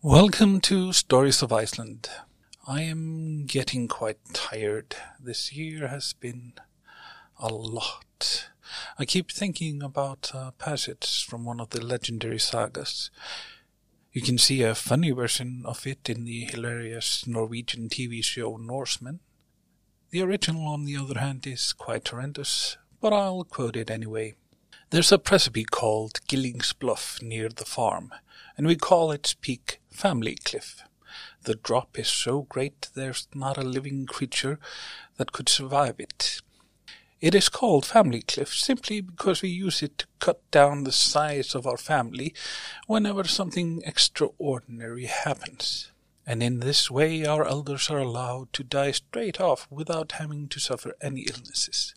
Welcome to Stories of Iceland. I am getting quite tired. This year has been a lot. I keep thinking about a passage from one of the legendary sagas. You can see a funny version of it in the hilarious Norwegian TV show Norsemen. The original, on the other hand, is quite horrendous, but I'll quote it anyway. There's a precipice called Gilling's Bluff near the farm, and we call its peak Family Cliff. The drop is so great there's not a living creature that could survive it. It is called Family Cliff simply because we use it to cut down the size of our family whenever something extraordinary happens. And in this way our elders are allowed to die straight off without having to suffer any illnesses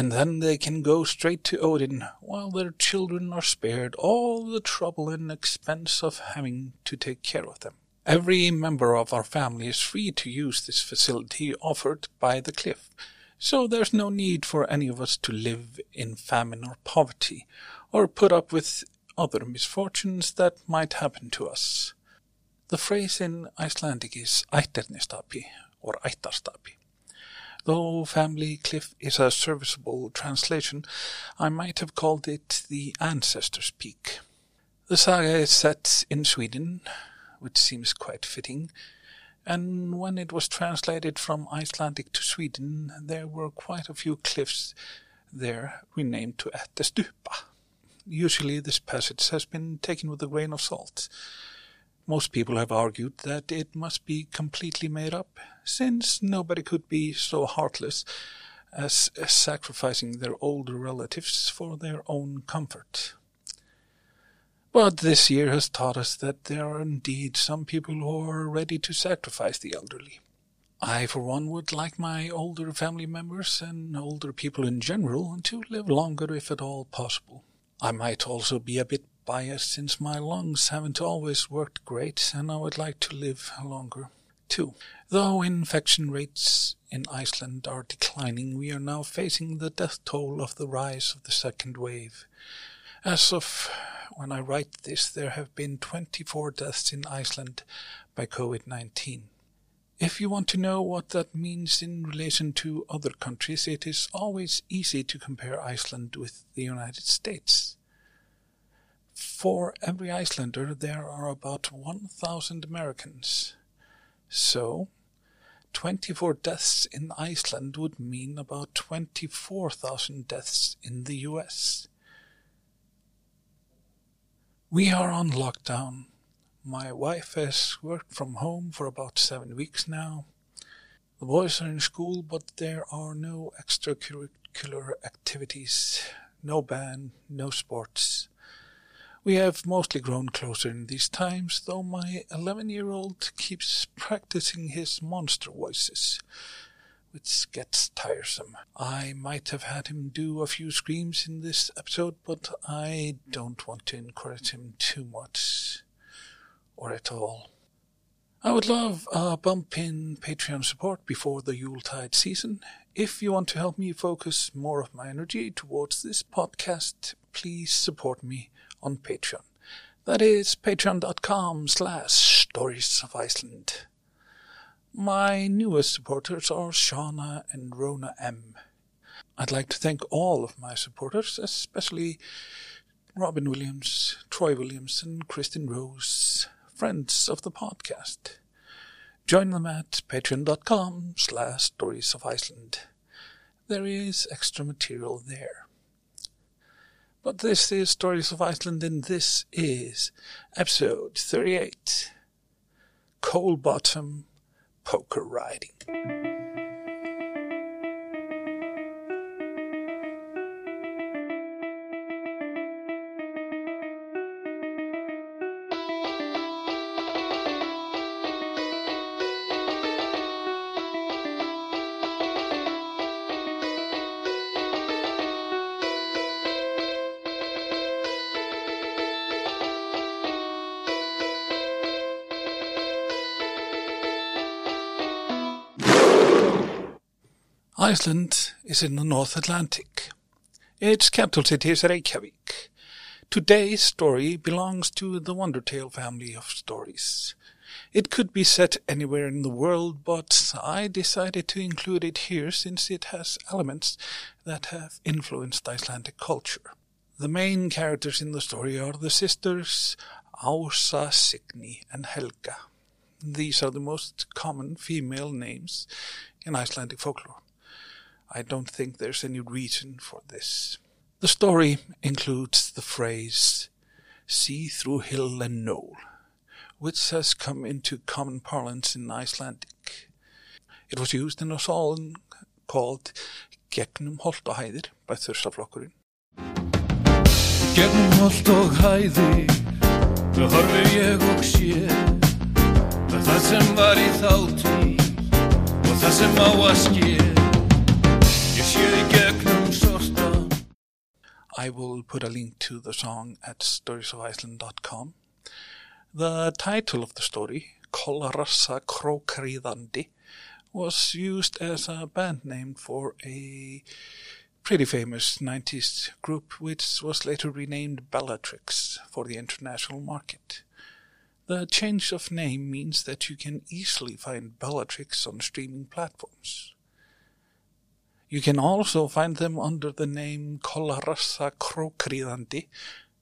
and then they can go straight to Odin, while their children are spared all the trouble and expense of having to take care of them. Every member of our family is free to use this facility offered by the cliff, so there's no need for any of us to live in famine or poverty, or put up with other misfortunes that might happen to us. The phrase in Icelandic is ætternistapi, or ættarstapi. Though Family Cliff is a serviceable translation, I might have called it the Ancestor's Peak. The saga is set in Sweden, which seems quite fitting, and when it was translated from Icelandic to Sweden, there were quite a few cliffs there renamed to Ättestupa. Usually this passage has been taken with a grain of salt. Most people have argued that it must be completely made up, since nobody could be so heartless as sacrificing their older relatives for their own comfort. But this year has taught us that there are indeed some people who are ready to sacrifice the elderly. I, for one, would like my older family members and older people in general to live longer if at all possible. I might also be a bit bias since my lungs haven't always worked great and I would like to live longer. too. Though infection rates in Iceland are declining, we are now facing the death toll of the rise of the second wave. As of when I write this, there have been 24 deaths in Iceland by COVID-19. If you want to know what that means in relation to other countries, it is always easy to compare Iceland with the United States. For every Icelander, there are about 1,000 Americans. So, 24 deaths in Iceland would mean about 24,000 deaths in the US. We are on lockdown. My wife has worked from home for about seven weeks now. The boys are in school, but there are no extracurricular activities, no band, no sports. We have mostly grown closer in these times, though my 11 year old keeps practicing his monster voices, which gets tiresome. I might have had him do a few screams in this episode, but I don't want to encourage him too much, or at all. I would love a bump in Patreon support before the Yuletide season. If you want to help me focus more of my energy towards this podcast, please support me on Patreon. That is patreon.com slash stories of Iceland. My newest supporters are Shauna and Rona M. I'd like to thank all of my supporters, especially Robin Williams, Troy Williams, and Kristen Rose, friends of the podcast. Join them at patreon.com slash stories of Iceland. There is extra material there. But this is Stories of Iceland, and this is episode 38 Coal Bottom Poker Riding. Iceland is in the North Atlantic. Its capital city is Reykjavik. Today's story belongs to the Wonder Tale family of stories. It could be set anywhere in the world, but I decided to include it here since it has elements that have influenced Icelandic culture. The main characters in the story are the sisters Ása, Signy, and Helga. These are the most common female names in Icelandic folklore. I don't think there's any reason for this. The story includes the phrase, see through hill and knoll, which has come into common parlance in Icelandic. It was used in a song called Gegnum holt og hæðir by Þursaflokkurinn. Gegnum holt og hæðir, ég og sé, það, sem var í og það sem á að. I will put a link to the song at storiesoficeland.com. The title of the story, Kolrassa Krókríðandi, was used as a band name for a pretty famous 90s group which was later renamed Bellatrix for the international market. The change of name means that you can easily find Bellatrix on streaming platforms. You can also find them under the name Kolrassa Krókríðandi,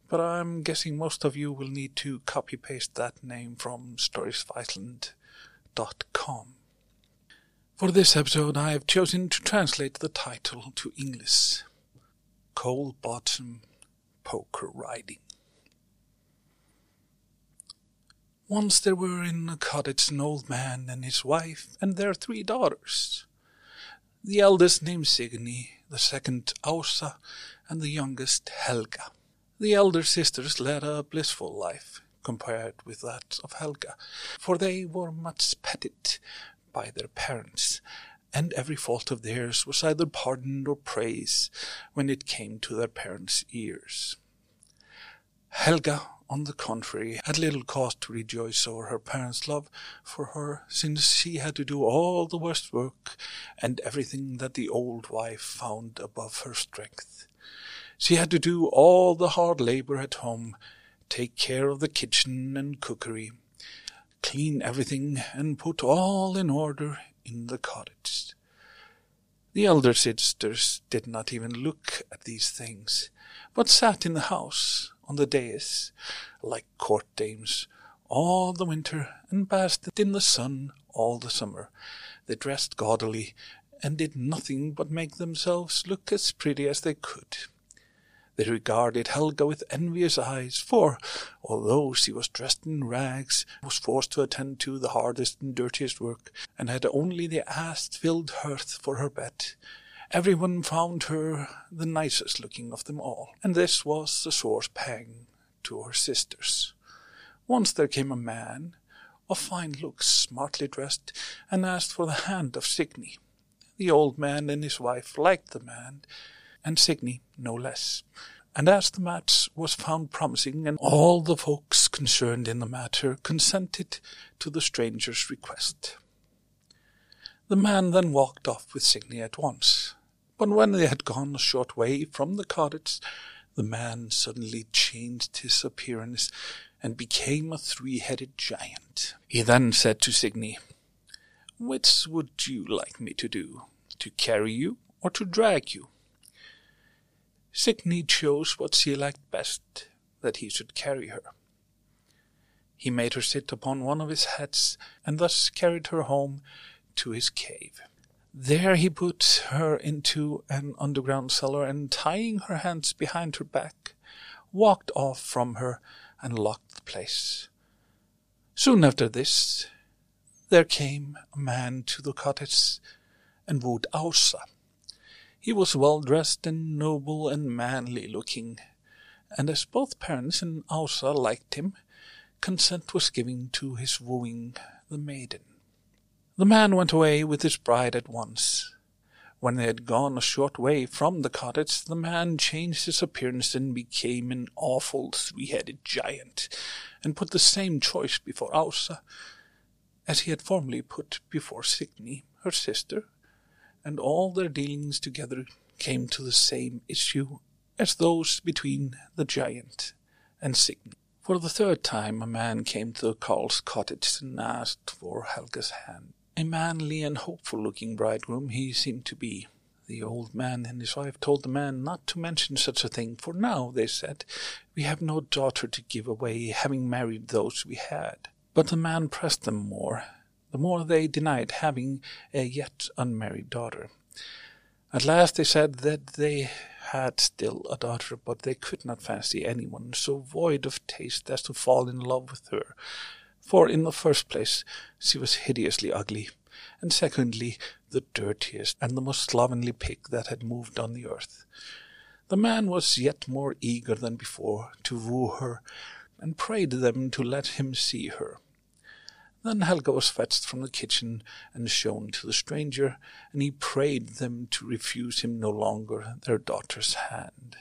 but I'm guessing most of you will need to copy paste that name from storiesoficeland.com. For this episode, I have chosen to translate the title to English Coal Bottom Poker Riding. Once there were in a cottage an old man and his wife and their three daughters. The eldest named Signy, the second Ása, and the youngest Helga. The elder sisters led a blissful life compared with that of Helga, for they were much petted by their parents, and every fault of theirs was either pardoned or praised when it came to their parents' ears. Helga, on the contrary, had little cause to rejoice over her parents' love for her, since she had to do all the worst work and everything that the old wife found above her strength. She had to do all the hard labor at home, take care of the kitchen and cookery, clean everything, and put all in order in the cottage. The elder sisters did not even look at these things, but sat in the house on the dais, like court dames, all the winter, and basked in the sun all the summer. They dressed gaudily, and did nothing but make themselves look as pretty as they could. They regarded Helga with envious eyes, for, although she was dressed in rags, was forced to attend to the hardest and dirtiest work, and had only the ass-filled hearth for her bed, everyone found her the nicest looking of them all, and this was a sore pang to her sisters. Once there came a man, of fine looks, smartly dressed, and asked for the hand of Signy. The old man and his wife liked the man, and Signy no less. And as the match was found promising, and all the folks concerned in the matter consented to the stranger's request. The man then walked off with Signy at once, but when they had gone a short way from the cottage, the man suddenly changed his appearance and became a three-headed giant. He then said to Signy, Which would you like me to do? To carry you or to drag you? Signy chose what she liked best, that he should carry her. He made her sit upon one of his heads, and thus carried her home to his cave. There he put her into an underground cellar, and tying her hands behind her back, walked off from her and locked the place. Soon after this, there came a man to the cottage and wooed Ása. He was well dressed and noble and manly looking, and as both parents and Ása liked him, consent was given to his wooing the maiden. The man went away with his bride at once. When they had gone a short way from the cottage, the man changed his appearance and became an awful three-headed giant, and put the same choice before Ása as he had formerly put before Signy, her sister, and all their dealings together came to the same issue as those between the giant and Signy. For the third time, a man came to the carle's cottage and asked for Helga's hand. A manly and hopeful-looking bridegroom he seemed to be. The old man and his wife told the man not to mention such a thing, for now, they said, we have no daughter to give away, having married those we had. But the man pressed them more, the more they denied having a yet unmarried daughter. At last they said that they had still a daughter, but they could not fancy anyone so void of taste as to fall in love with her. For in the first place, she was hideously ugly, and secondly, the dirtiest and the most slovenly pig that had moved on the earth. The man was yet more eager than before to woo her, and prayed them to let him see her. Then Helga was fetched from the kitchen and shown to the stranger, and he prayed them to refuse him no longer their daughter's hand.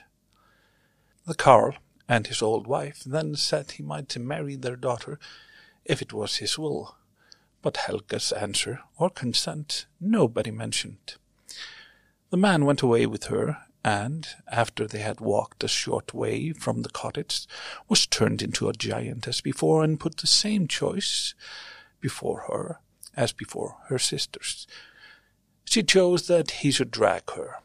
The carle and his old wife then said he might marry their daughter if it was his will, but Helga's answer or consent nobody mentioned. The man went away with her, and, after they had walked a short way from the cottage, was turned into a giant as before, and put the same choice before her as before her sisters. She chose that he should drag her,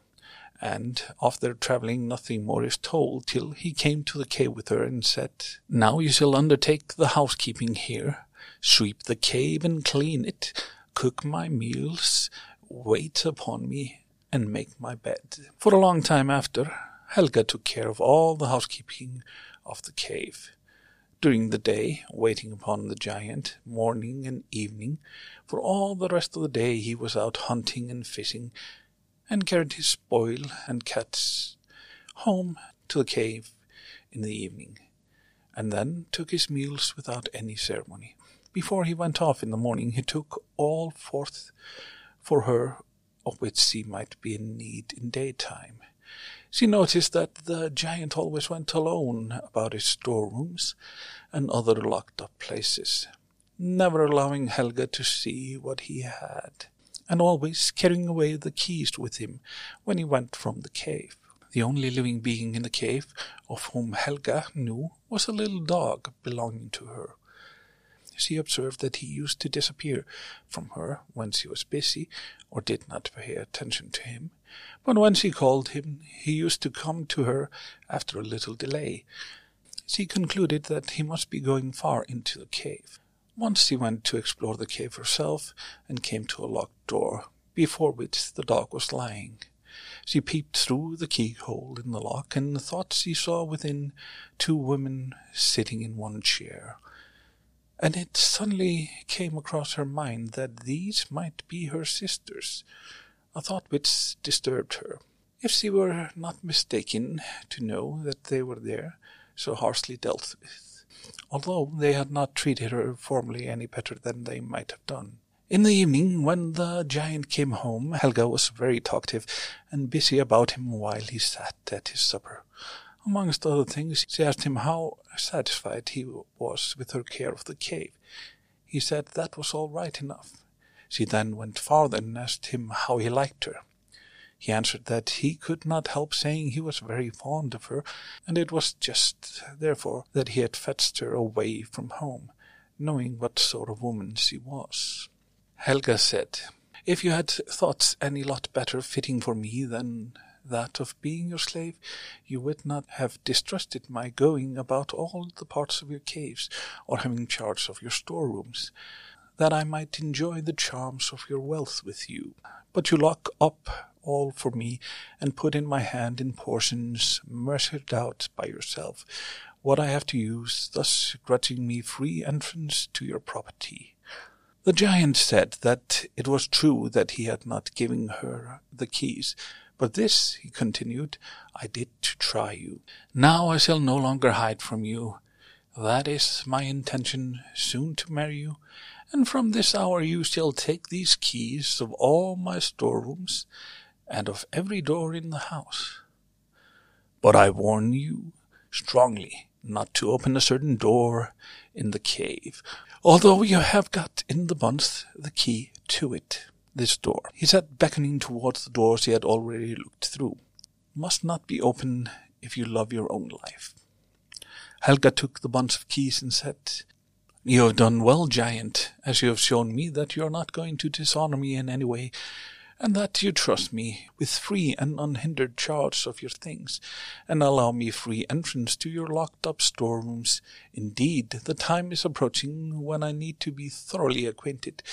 and of their travelling nothing more is told till he came to the cave with her and said, Now you shall undertake the housekeeping here, sweep the cave and clean it, cook my meals, wait upon me, and make my bed. For a long time after, Helga took care of all the housekeeping of the cave. During the day, waiting upon the giant, morning and evening, for all the rest of the day he was out hunting and fishing, and carried his spoil and cats home to the cave in the evening, and then took his meals without any ceremony. Before he went off in the morning, he took all forth for her of which she might be in need in daytime. She noticed that the giant always went alone about his storerooms and other locked up places, never allowing Helga to see what he had, and always carrying away the keys with him when he went from the cave. The only living being in the cave of whom Helga knew was a little dog belonging to her she observed that he used to disappear from her when she was busy or did not pay attention to him. But when she called him, he used to come to her after a little delay. She concluded that he must be going far into the cave. Once she went to explore the cave herself and came to a locked door, before which the dog was lying. She peeped through the keyhole in the lock and thought she saw within two women sitting in one chair and it suddenly came across her mind that these might be her sisters, a thought which disturbed her. If she were not mistaken to know that they were there, so harshly dealt with, although they had not treated her formerly any better than they might have done. In the evening, when the giant came home, Helga was very talkative and busy about him while he sat at his supper. Amongst other things, she asked him how satisfied he was with her care of the cave. He said that was all right enough. She then went farther and asked him how he liked her. He answered that he could not help saying he was very fond of her, and it was just therefore that he had fetched her away from home, knowing what sort of woman she was. Helga said, If you had thoughts any lot better fitting for me than that of being your slave, you would not have distrusted my going about all the parts of your caves, or having charge of your storerooms, that I might enjoy the charms of your wealth with you. But you lock up all for me, and put in my hand in portions measured out by yourself what I have to use, thus grudging me free entrance to your property. The giant said that it was true that he had not given her the keys, but this, he continued, I did to try you. Now I shall no longer hide from you. That is my intention, soon to marry you, and from this hour you shall take these keys of all my storerooms and of every door in the house. But I warn you strongly not to open a certain door in the cave, although you have got in the month the key to it this door. He sat beckoning towards the doors he had already looked through. Must not be open if you love your own life. Helga took the bunch of keys and said, You have done well, giant, as you have shown me that you are not going to dishonor me in any way, and that you trust me with free and unhindered charge of your things, and allow me free entrance to your locked up storerooms. Indeed, the time is approaching when I need to be thoroughly acquainted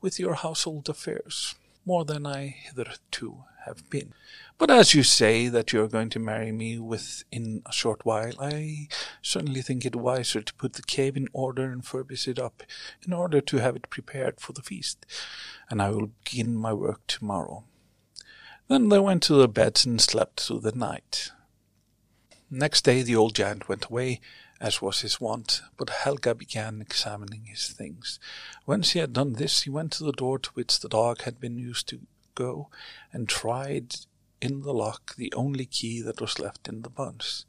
with your household affairs, more than I hitherto have been. But as you say that you are going to marry me within a short while, I certainly think it wiser to put the cave in order and furbish it up in order to have it prepared for the feast, and I will begin my work tomorrow. Then they went to their beds and slept through the night. Next day the old giant went away, as was his wont, but Helga began examining his things. When she had done this, he went to the door to which the dog had been used to go, and tried in the lock the only key that was left in the bunch,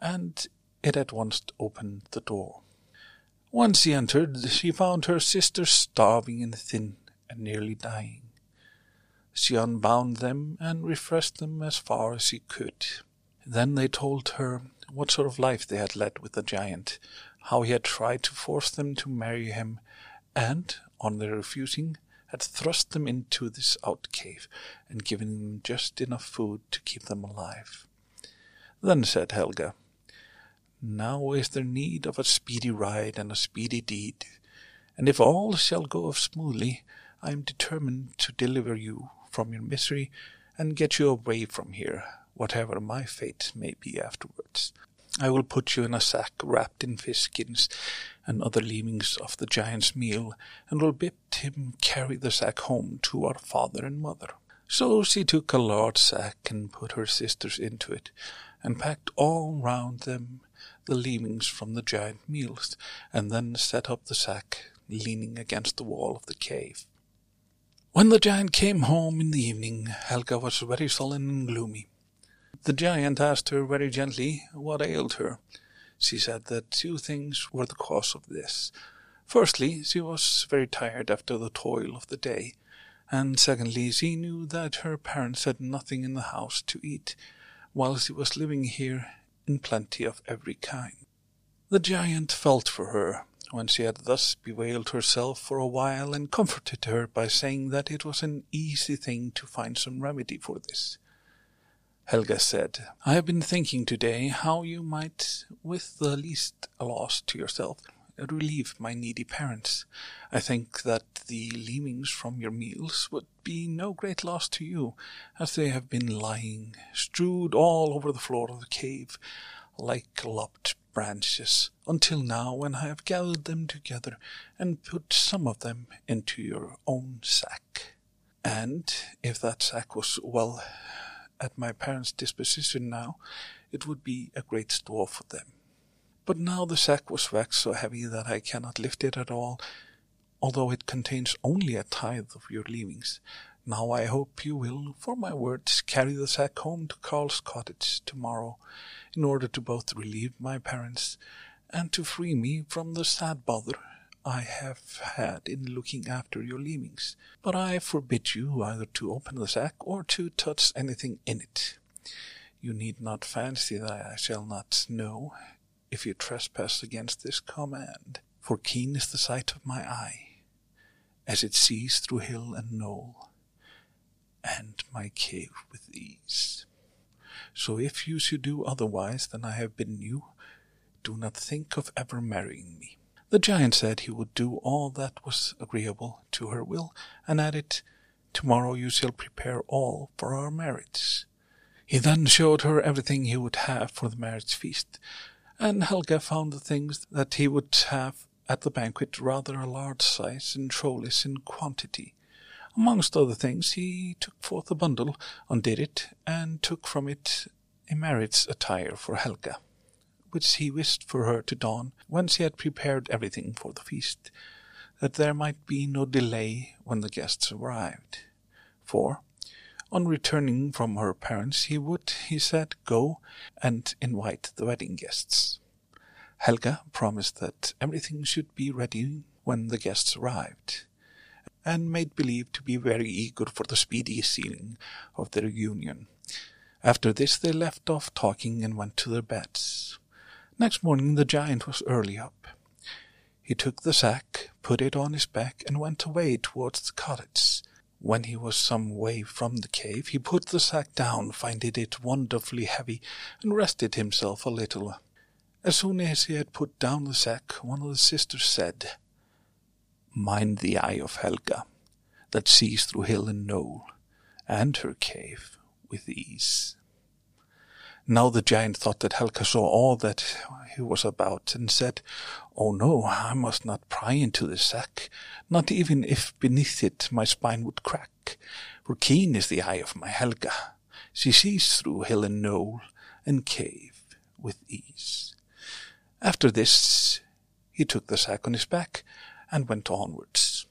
and it at once opened the door. Once she entered, she found her sisters starving and thin and nearly dying. She unbound them and refreshed them as far as she could. Then they told her what sort of life they had led with the giant, how he had tried to force them to marry him, and, on their refusing, had thrust them into this out cave and given them just enough food to keep them alive. Then said Helga, Now is there need of a speedy ride and a speedy deed, and if all shall go off smoothly, I am determined to deliver you from your misery and get you away from here, whatever my fate may be afterwards. I will put you in a sack wrapped in fish skins and other leavings of the giant's meal, and will bid him carry the sack home to our father and mother. So she took a large sack and put her sisters into it, and packed all round them the leavings from the giant meals, and then set up the sack leaning against the wall of the cave. When the giant came home in the evening, Helga was very sullen and gloomy. The giant asked her very gently what ailed her. She said that two things were the cause of this. Firstly, she was very tired after the toil of the day, and secondly, she knew that her parents had nothing in the house to eat, while she was living here in plenty of every kind. The giant felt for her when she had thus bewailed herself for a while, and comforted her by saying that it was an easy thing to find some remedy for this. Helga said, I have been thinking today how you might, with the least loss to yourself, relieve my needy parents. I think that the leavings from your meals would be no great loss to you, as they have been lying strewed all over the floor of the cave, like lopped branches, until now when I have gathered them together and put some of them into your own sack. And if that sack was well at my parents' disposition now, it would be a great store for them. But now the sack was waxed so heavy that I cannot lift it at all, although it contains only a tithe of your leavings. Now I hope you will, for my words, carry the sack home to carle's cottage tomorrow, in order to both relieve my parents and to free me from the sad bother I have had in looking after your leavings, but I forbid you either to open the sack or to touch anything in it. You need not fancy that I shall not know if you trespass against this command, for keen is the sight of my eye, as it sees through hill and knoll, and my cave with ease. So if you should do otherwise than I have bidden you, do not think of ever marrying me. The giant said he would do all that was agreeable to her will, and added, Tomorrow you shall prepare all for our marriage. He then showed her everything he would have for the marriage feast, and Helga found the things that he would have at the banquet rather a large size and trolleys in quantity. Amongst other things, he took forth a bundle, undid it, and took from it a marriage attire for Helga which he wished for her to don when she had prepared everything for the feast, that there might be no delay when the guests arrived. For, on returning from her parents, he would, he said, go and invite the wedding guests. Helga promised that everything should be ready when the guests arrived, and made believe to be very eager for the speedy sealing of their union. After this they left off talking and went to their beds. Next morning the giant was early up. He took the sack, put it on his back, and went away towards the cottage. When he was some way from the cave, he put the sack down, finding it wonderfully heavy, and rested himself a little. As soon as he had put down the sack, one of the sisters said, Mind the eye of Helga, that sees through hill and knoll, and her cave with ease. Now the giant thought that Helga saw all that he was about, and said, Oh no, I must not pry into the sack, not even if beneath it my spine would crack, for keen is the eye of my Helga. She sees through hill and knoll, and cave with ease. After this, he took the sack on his back, and went onwards.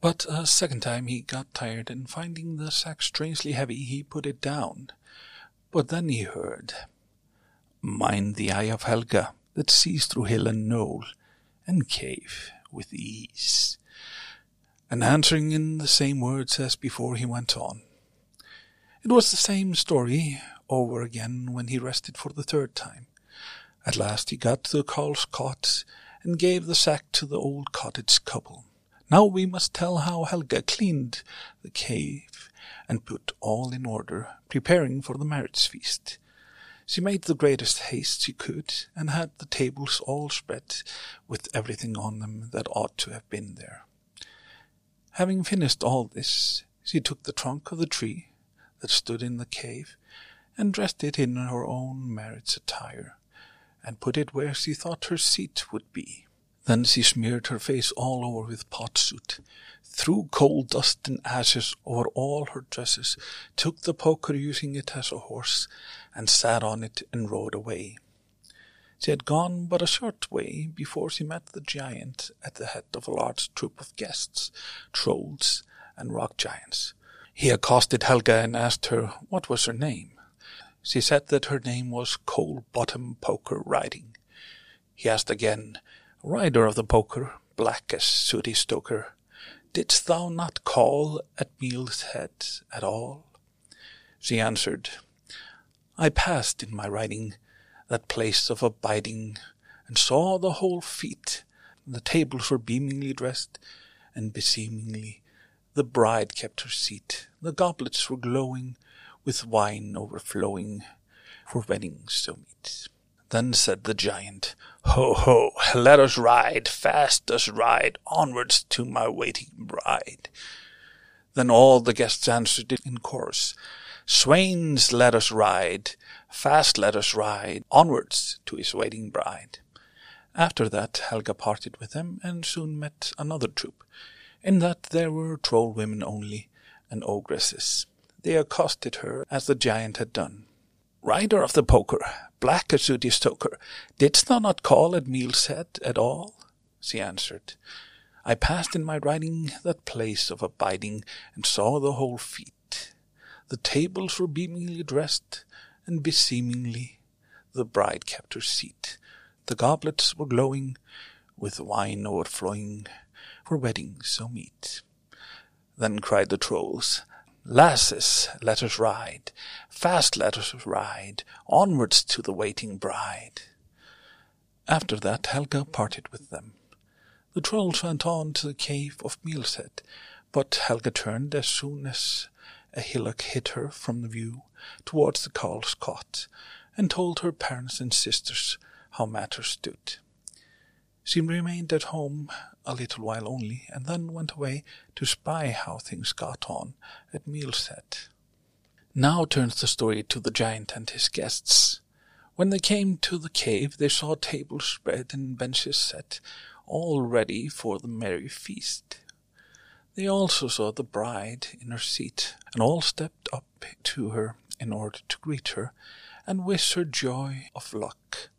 But a second time he got tired, and finding the sack strangely heavy, he put it down. But then he heard, Mind the eye of Helga, that sees through hill and knoll, and cave with ease. And answering in the same words as before, he went on. It was the same story over again when he rested for the third time. At last he got to the carle's cot and gave the sack to the old cottage couple. Now we must tell how Helga cleaned the cave and put all in order, preparing for the marriage feast. She made the greatest haste she could, and had the tables all spread with everything on them that ought to have been there. Having finished all this, she took the trunk of the tree that stood in the cave, and dressed it in her own marriage attire, and put it where she thought her seat would be. Then she smeared her face all over with pot soot, threw coal dust and ashes over all her dresses, took the poker using it as a horse, and sat on it and rode away. She had gone but a short way before she met the giant at the head of a large troop of guests, trolls, and rock giants. He accosted Helga and asked her what was her name. She said that her name was Coal Bottom Poker Riding. He asked again Rider of the poker, black as sooty stoker, didst thou not call at meal's head at all? She answered, I passed in my riding that place of abiding, and saw the whole feat. The tables were beamingly dressed, and beseemingly the bride kept her seat. The goblets were glowing with wine overflowing, for weddings so meet. Then said the giant, Ho, ho, let us ride, fast us ride, onwards to my waiting bride. Then all the guests answered in chorus, Swains, let us ride, fast let us ride, onwards to his waiting bride. After that Helga parted with them, and soon met another troop, in that there were troll women only, and ogresses. They accosted her as the giant had done. Rider of the poker, black as sooty stoker, didst thou not call at meal's head at all? She answered, I passed in my riding that place of abiding, and saw the whole feat. The tables were beamingly dressed, and beseemingly the bride kept her seat. The goblets were glowing with wine overflowing, for weddings so meet. Then cried the trolls, Lasses, let us ride, fast let us ride, onwards to the waiting bride. After that Helga parted with them. The trolls went on to the cave of Mealset, but Helga turned as soon as a hillock hid her from the view towards the carle's cot, and told her parents and sisters how matters stood. She remained at home a little while only, and then went away to spy how things got on at Mealset. Now turns the story to the giant and his guests. When they came to the cave, they saw tables spread and benches set, all ready for the merry feast. They also saw the bride in her seat, and all stepped up to her in order to greet her and wish her joy of luck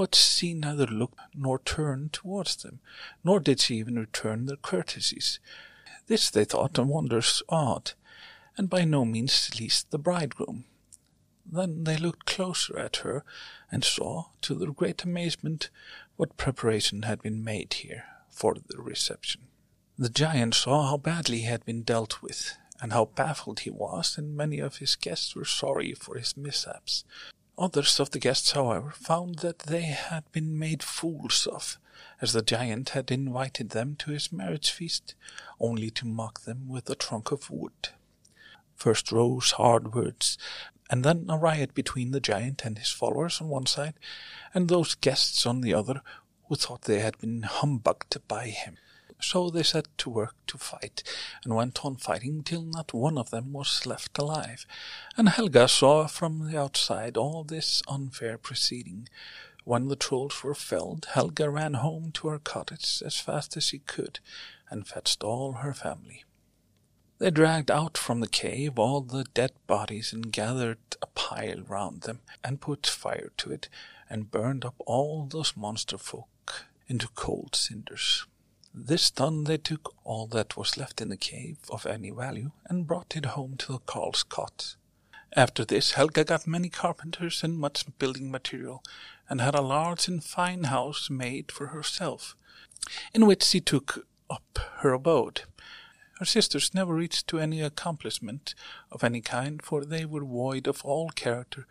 but she neither looked nor turned towards them, nor did she even return their courtesies. This they thought and wonders odd, and by no means least the bridegroom. Then they looked closer at her, and saw, to their great amazement, what preparation had been made here for the reception. The giant saw how badly he had been dealt with, and how baffled he was, and many of his guests were sorry for his mishaps. Others of the guests, however, found that they had been made fools of, as the giant had invited them to his marriage feast, only to mock them with a trunk of wood. First rose hard words, and then a riot between the giant and his followers on one side, and those guests on the other who thought they had been humbugged by him. So they set to work to fight, and went on fighting till not one of them was left alive. And Helga saw from the outside all this unfair proceeding. When the trolls were felled, Helga ran home to her cottage as fast as she could, and fetched all her family. They dragged out from the cave all the dead bodies and gathered a pile round them, and put fire to it, and burned up all those monster folk into cold cinders. This done, they took all that was left in the cave of any value and brought it home to the carle's cot. After this, Helga got many carpenters and much building material, and had a large and fine house made for herself, in which she took up her abode. Her sisters never reached to any accomplishment of any kind, for they were void of all character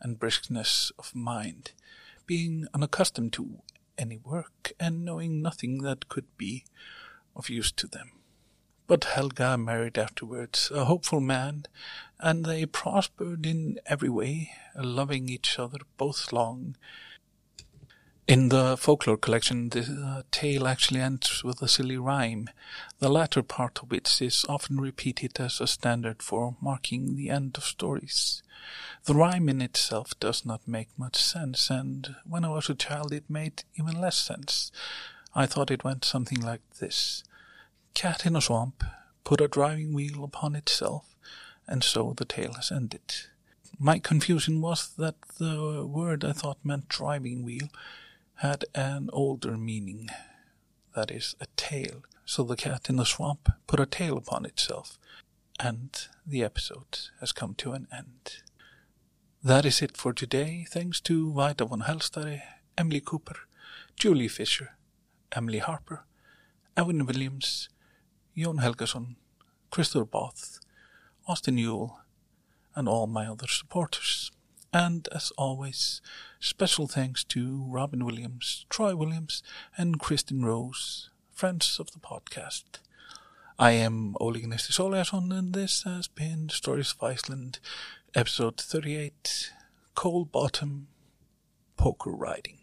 and briskness of mind, being unaccustomed to any work, and knowing nothing that could be of use to them. But Helga married afterwards a hopeful man, and they prospered in every way, loving each other both long. In the folklore collection, the uh, tale actually ends with a silly rhyme, the latter part of which is often repeated as a standard for marking the end of stories. The rhyme in itself does not make much sense, and when I was a child it made even less sense. I thought it went something like this. Cat in a swamp put a driving wheel upon itself, and so the tale has ended. My confusion was that the word I thought meant driving wheel had an older meaning, that is, a tail. So the cat in the swamp put a tail upon itself, and the episode has come to an end. That is it for today. Thanks to Vita von Helstare, Emily Cooper, Julie Fisher, Emily Harper, Evan Williams, Jon Helgason, Christopher Both, Austin Ewell, and all my other supporters. And as always, special thanks to Robin Williams, Troy Williams, and Kristen Rose, friends of the podcast. I am Óli Gneisti and this has been Stories of Iceland episode 38 Coal Bottom Poker Riding.